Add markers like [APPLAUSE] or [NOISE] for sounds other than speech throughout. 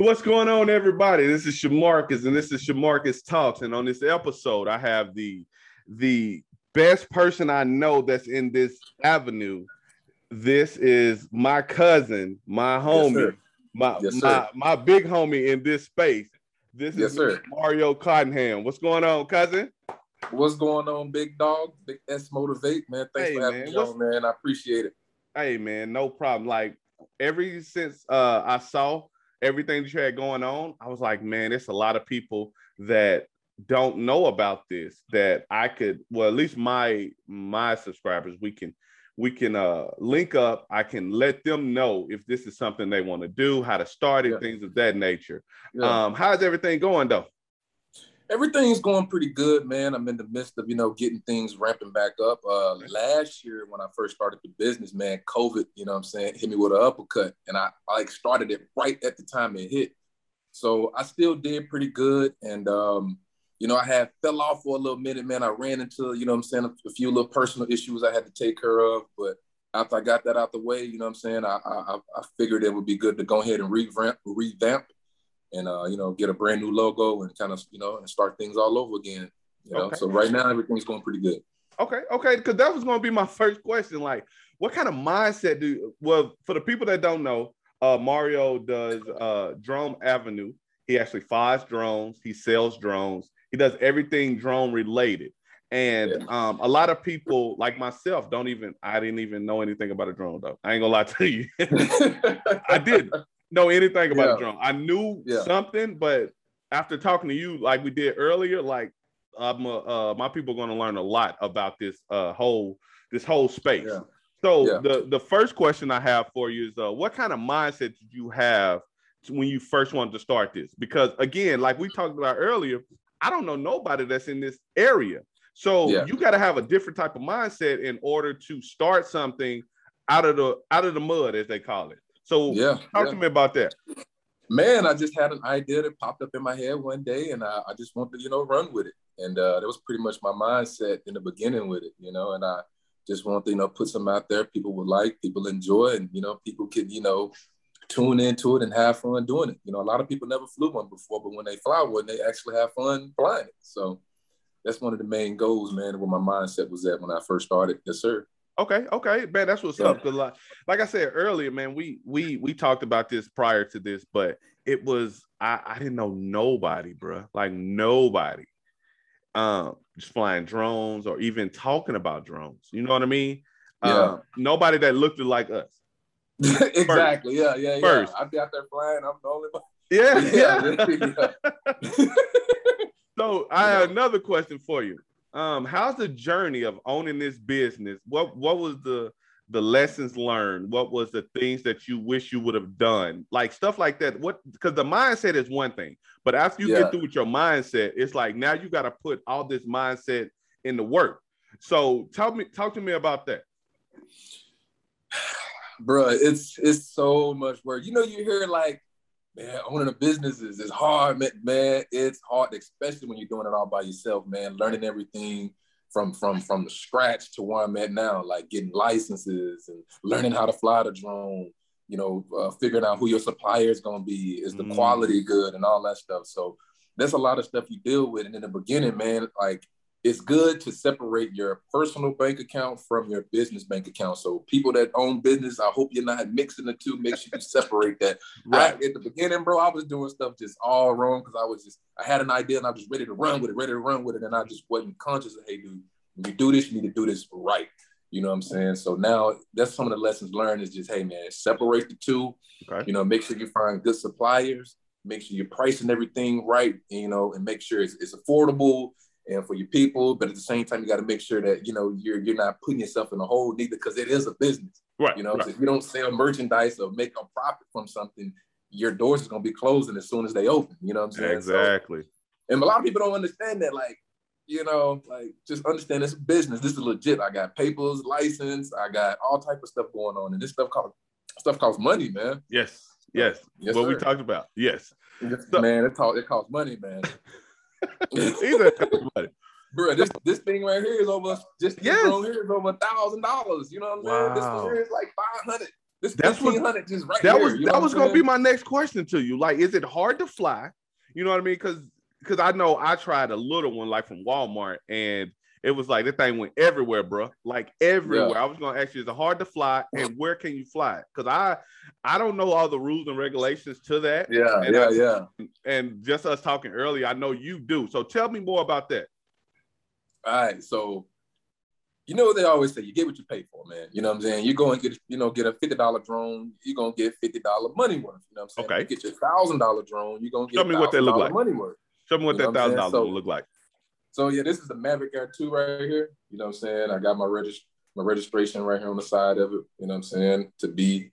What's going on, everybody? This is Shamarcus, and this is Shamarcus Talks. And on this episode, I have the the best person I know that's in this avenue. This is my cousin, my homie, Yes, my Yes, my, my big homie in this space. This Yes, is sir. Mario Cottonham. What's going on, cousin? What's going on, big dog? Big S Motivate, man. Thanks Hey, for having man. me What's- on, man. I appreciate it. Hey man, no problem. Like every since uh I saw everything that you had going on, I was like, man, it's a lot of people that don't know about this that I could well at least my my subscribers we can we can uh link up I can let them know if this is something they want to do how to start it Yeah. things of that nature Yeah. um how's everything going though Everything's going pretty good, man. I'm in the midst of, you know, getting things ramping back up. Uh last year when I first started the business, man, COVID, you know what I'm saying, hit me with an uppercut. And I, I like started it right at the time it hit. So I still did pretty good. And um, you know, I had fell off for a little minute, man. I ran into, you know what I'm saying, a, a few little personal issues I had to take care of. But after I got that out the way, you know what I'm saying, I I, I figured it would be good to go ahead and revamp revamp and uh, you know, get a brand new logo and kind of, you know, and start things all over again. You know, Okay. so right now everything's going pretty good. Okay, okay, because that was going to be my first question. Like, what kind of mindset do? Well, for the people that don't know, uh, Mario does uh, Drone Avenue. He actually flies drones. He sells drones. He does everything drone related. And um, a lot of people, like myself, don't even. I didn't even know anything about a drone, though. I ain't gonna lie to you. [LAUGHS] I didn't know anything about Yeah. a drone. I knew Yeah. something, but after talking to you, like we did earlier, like um, uh, my people are going to learn a lot about this uh, whole this whole space. Yeah. So Yeah. the the first question I have for you is, uh, what kind of mindset did you have when you first wanted to start this? Because again, like we talked about earlier, I don't know nobody that's in this area. So Yeah. you got to have a different type of mindset in order to start something out of the out of the mud, as they call it. So yeah. talk yeah. to me about that. Man, I just had an idea that popped up in my head one day, and I, I just wanted to, you know, run with it. And uh, that was pretty much my mindset in the beginning with it, you know. And I just wanted to, you know, put something out there people would like, people enjoy, and you know, people could, you know, tune into it and have fun doing it. You know, a lot of people never flew one before, but when they fly one, they actually have fun flying it. So that's one of the main goals, man, where my mindset was at when I first started. Yes, sir. Okay, okay, man, that's what's up. 'Cause like, like I said earlier, man, we we we talked about this prior to this, but it was I I didn't know nobody, bro, like nobody, um, just flying drones or even talking about drones. You know what I mean? Yeah. Uh, nobody that looked like us. [LAUGHS] exactly. Yeah, yeah, yeah. First. I'd be out there flying. I'm the only one. Yeah, [LAUGHS] Yeah, yeah. [LAUGHS] So I have another question for you. Um, how's the journey of owning this business? What what was the the lessons learned? What was the things that you wish you would have done? Like stuff like that. What because the mindset is one thing, but after you Yeah. get through with your mindset, it's like now you got to put all this mindset in the work. So tell me, talk to me about that. [SIGHS] Bruh, it's it's so much work. You know, you hear like, man, owning a business is, is hard, man. Man, it's hard, especially when you're doing it all by yourself, man. Learning everything from from from the scratch to where I'm at now, like getting licenses and learning how to fly the drone. You know, uh, figuring out who your supplier is gonna be, is the Mm. quality good, and all that stuff. So there's a lot of stuff you deal with. And in the beginning, man, like it's good to separate your personal bank account from your business bank account. So people that own business, I hope you're not mixing the two. Make sure you [LAUGHS] separate that. I, at the beginning, bro, I was doing stuff just all wrong because I was just I had an idea and I was just ready to run with it, ready to run with it, and I just wasn't conscious of hey, dude, when you do this, you need to do this right. You know what I'm saying? So now that's some of the lessons learned is just hey, man, separate the two. Okay. You know, make sure you find good suppliers. Make sure you're pricing everything right. You know, and make sure it's, it's affordable and for your people. But at the same time, you got to make sure that you know you're you're not putting yourself in a hole neither because it is a business. Right. You know, right. if you don't sell merchandise or make a profit from something, your doors is gonna be closing as soon as they open. You know what I'm saying? So- Exactly. and a lot of people don't understand that. Like, you know, like just understand it's business. This is legit. I got papers, license, I got all type of stuff going on, and this stuff costs stuff costs money, man. Yes. Yes. Yes, what we talked about. Yes. So- man, it costs it costs money, man. [LAUGHS] Either everybody. Bro, this this thing right here is over just this Yes. here is over a thousand dollars. You know what I'm saying? This Wow. one here is like five hundred. This that's just right that here, was that was gonna be my next question to you. Like, is it hard to fly? You know what I mean? Because because I know I tried a little one like from Walmart and it was like that thing went everywhere, bro. Like everywhere. Yeah. I was gonna ask you, is it hard to fly [LAUGHS] and where can you fly? Because I I don't know all the rules and regulations to that. Yeah, and yeah, I, yeah. And just us talking earlier, I know you do. So tell me more about that. All right. So you know what they always say, you get what you pay for, man. You know what I'm saying? You go and get, you know, get a fifty dollar drone, you're gonna get fifty dollar money worth. You know what I'm saying? Okay. You get your thousand dollar drone, you're gonna get Show me what they look like. Money worth. Show me what you that thousand dollars so, look like. So yeah, this is the Mavic Air 2 right here. You know what I'm saying? I got my regist- my registration right here on the side of it, you know what I'm saying? To be,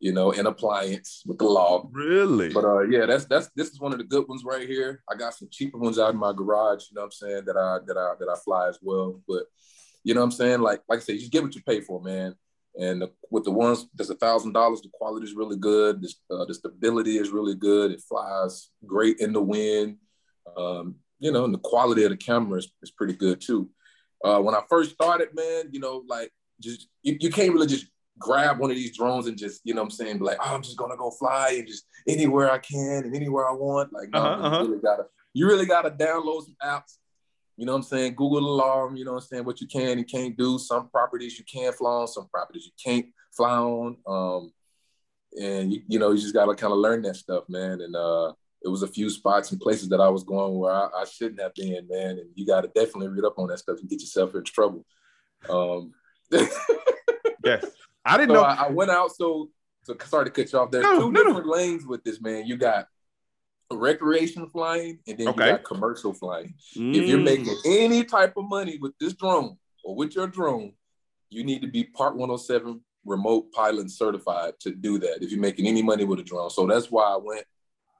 you know, in appliance with the law. Really? But uh yeah, that's that's this is one of the good ones right here. I got some cheaper ones out in my garage, you know what I'm saying, that I that I that I fly as well. But you know what I'm saying? Like like I said, you just get what you pay for, man. And the, with the ones that's a thousand dollars, the quality is really good. This, uh, the stability is really good. It flies great in the wind. Um, you know, and the quality of the camera is, is pretty good too. Uh, when I first started, man, you know, like just you, you can't really just grab one of these drones and just, you know what I'm saying, like, oh, I'm just gonna go fly and just anywhere I can and anywhere I want. Like, no, uh-huh, uh-huh. you really gotta you really gotta download some apps. You know what I'm saying? Google alarm, you know what I'm saying, what you can and can't do. Some properties you can fly on, some properties you can't fly on. Um, and you, you know, you just gotta kind of learn that stuff, man. And uh it was a few spots and places that I was going where I, I shouldn't have been, man. And you got to definitely read up on that stuff and get yourself in trouble. Um, [LAUGHS] yes, I didn't so know. I, I, went out. So, so sorry to cut you off. There's no, two no, different no. lanes with this, man. You got recreation flying, and then okay. you got commercial flying. Mm. If you're making mm. any type of money with this drone or with your drone, you need to be Part 107 remote pilot certified to do that. If you're making any money with a drone, so that's why I went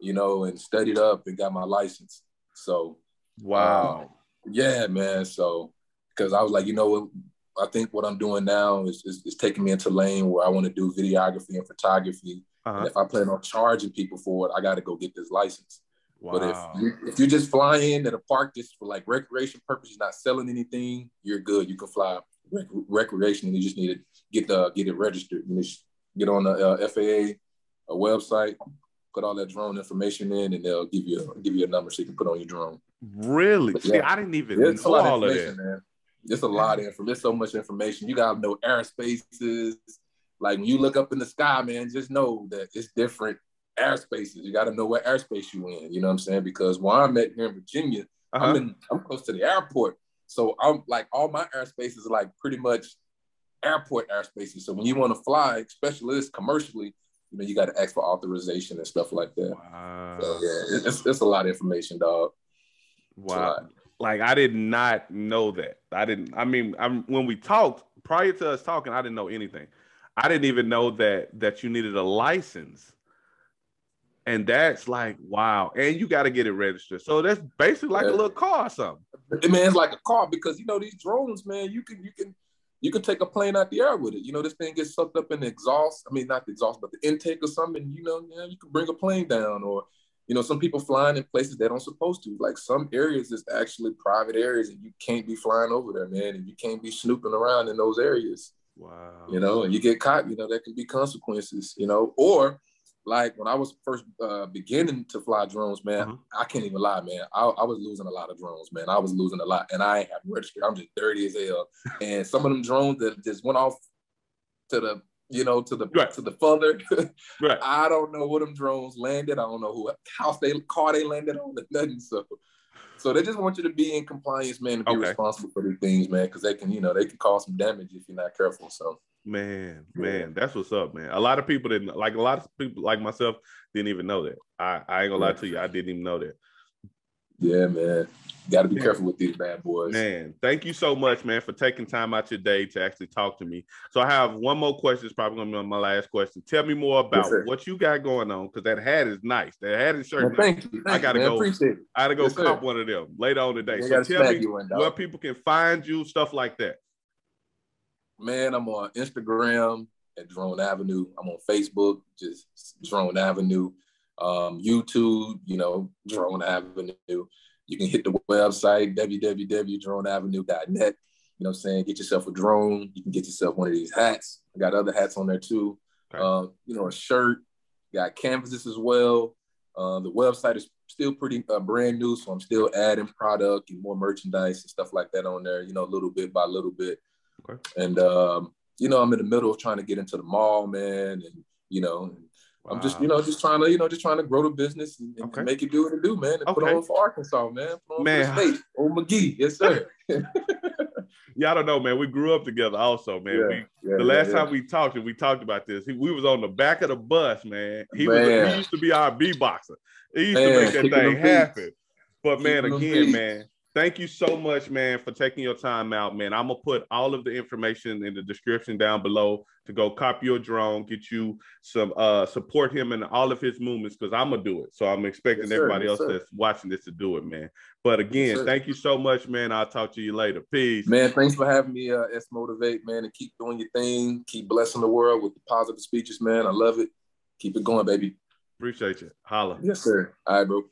you know, and studied up and got my license. So, wow. Um, yeah, man. So, because I was like, you know I think what I'm doing now is, is, is taking me into lane where I want to do videography and photography. Uh-huh. And if I plan on charging people for it, I got to go get this license. Wow. But if you, if you're just flying at a park just for like recreation purposes, not selling anything, you're good. You can fly rec- recreation, and you just need to get the get it registered. You just get on the uh, FAA a website, put all that drone information in, and they'll give you a, give you a number so you can put on your drone. Really? Yeah, See, I didn't even it's know all of that. Man. It's a lot of information. There's so much information. You gotta know airspaces. Like when you look up in the sky, man, just know that it's different airspaces. You gotta know what airspace you in. You know what I'm saying? Because where I'm at here in Virginia, uh-huh. I'm in I'm close to the airport. So I'm like all my airspaces are like pretty much airport airspaces. So when you want to fly, especially this commercially, you know, you got to ask for authorization and stuff like that. Wow. So, yeah, it's, it's a lot of information, dog. Wow. Like I did not know that. I didn't. I mean, I'm when we talked prior to us talking, I didn't know anything. I didn't even know that that you needed a license. And that's like wow, and you got to get it registered. So that's basically like yeah. a little car or something. Man, it's like a car because you know these drones, man. You can you can you can take a plane out the air with it. You know, this thing gets sucked up in the exhaust. I mean, not the exhaust, but the intake or something. You know, yeah, you can bring a plane down, or you know, some people flying in places they don't supposed to. Like some areas is actually private areas, and you can't be flying over there, man, and you can't be snooping around in those areas. Wow. You know, and you get caught. You know, there can be consequences. You know, or like when I was first uh, beginning to fly drones, man, uh-huh. I can't even lie, man. I, I, was losing a lot of drones, man. I was losing a lot, and I have registered. I'm just dirty as hell. [LAUGHS] and some of them drones that just went off to the, you know, to the right. to the further. [LAUGHS] right. I don't know where them drones landed. I don't know who house they car they landed on. Nothing. So, so they just want you to be in compliance, man, to be okay. responsible for these things, man, because they can, you know, they can cause some damage if you're not careful. So. Man, man, that's what's up, man. A lot of people didn't like a lot of people like myself didn't even know that. I, I ain't gonna lie to you, I didn't even know that. Yeah, man. Got to be careful with these bad boys. Man, thank you so much, man, for taking time out your day to actually talk to me. So I have one more question. It's probably gonna be my last question. Tell me more about yes, what you got going on because that hat is nice. That hat is shirt. Well, thank you. Thank I gotta go. Appreciate it. I gotta go yes, cop one of them later on today. so tell me where people can find you, stuff like that. Man, I'm on Instagram at Drone Avenue. I'm on Facebook, just Drone Avenue. Um, YouTube, you know, Drone Avenue. You can hit the website, www.droneavenue.net. You know what I'm saying? Get yourself a drone. You can get yourself one of these hats. I got other hats on there too. Okay. Uh, you know, a shirt, got canvases as well. Uh, the website is still pretty uh, brand new, so I'm still adding product and more merchandise and stuff like that on there. You know, a little bit by little bit. Okay. And um, you know, I'm in the middle of trying to get into the mall, man, and you know, wow. I'm just you know just trying to you know just trying to grow the business and, okay. and make it do what it do, man, and okay. put on for Arkansas, man. Put on man. for the state. Oh, McGee, yes sir. [LAUGHS] [LAUGHS] yeah, I don't know, man. We grew up together, also, man. Yeah, we, yeah, the last yeah, time we talked, and we talked about this, he, we was on the back of the bus, man. He man. was he used to be our beatboxer. He used man, to make that thing happen. But man, again, man, thank you so much, man, for taking your time out, man. I'm gonna put all of the information in the description down below to go copy your drone, get you some uh support him in all of his movements because I'm gonna do it. So I'm expecting yes, everybody yes, else sir. that's watching this to do it, man. But again, yes, thank you so much, man. I'll talk to you later. Peace. Man, thanks for having me, uh S Motivate, man, and keep doing your thing. Keep blessing the world with the positive speeches, man. I love it. Keep it going, baby. Appreciate you. Holla. Yes, sir. All right, bro.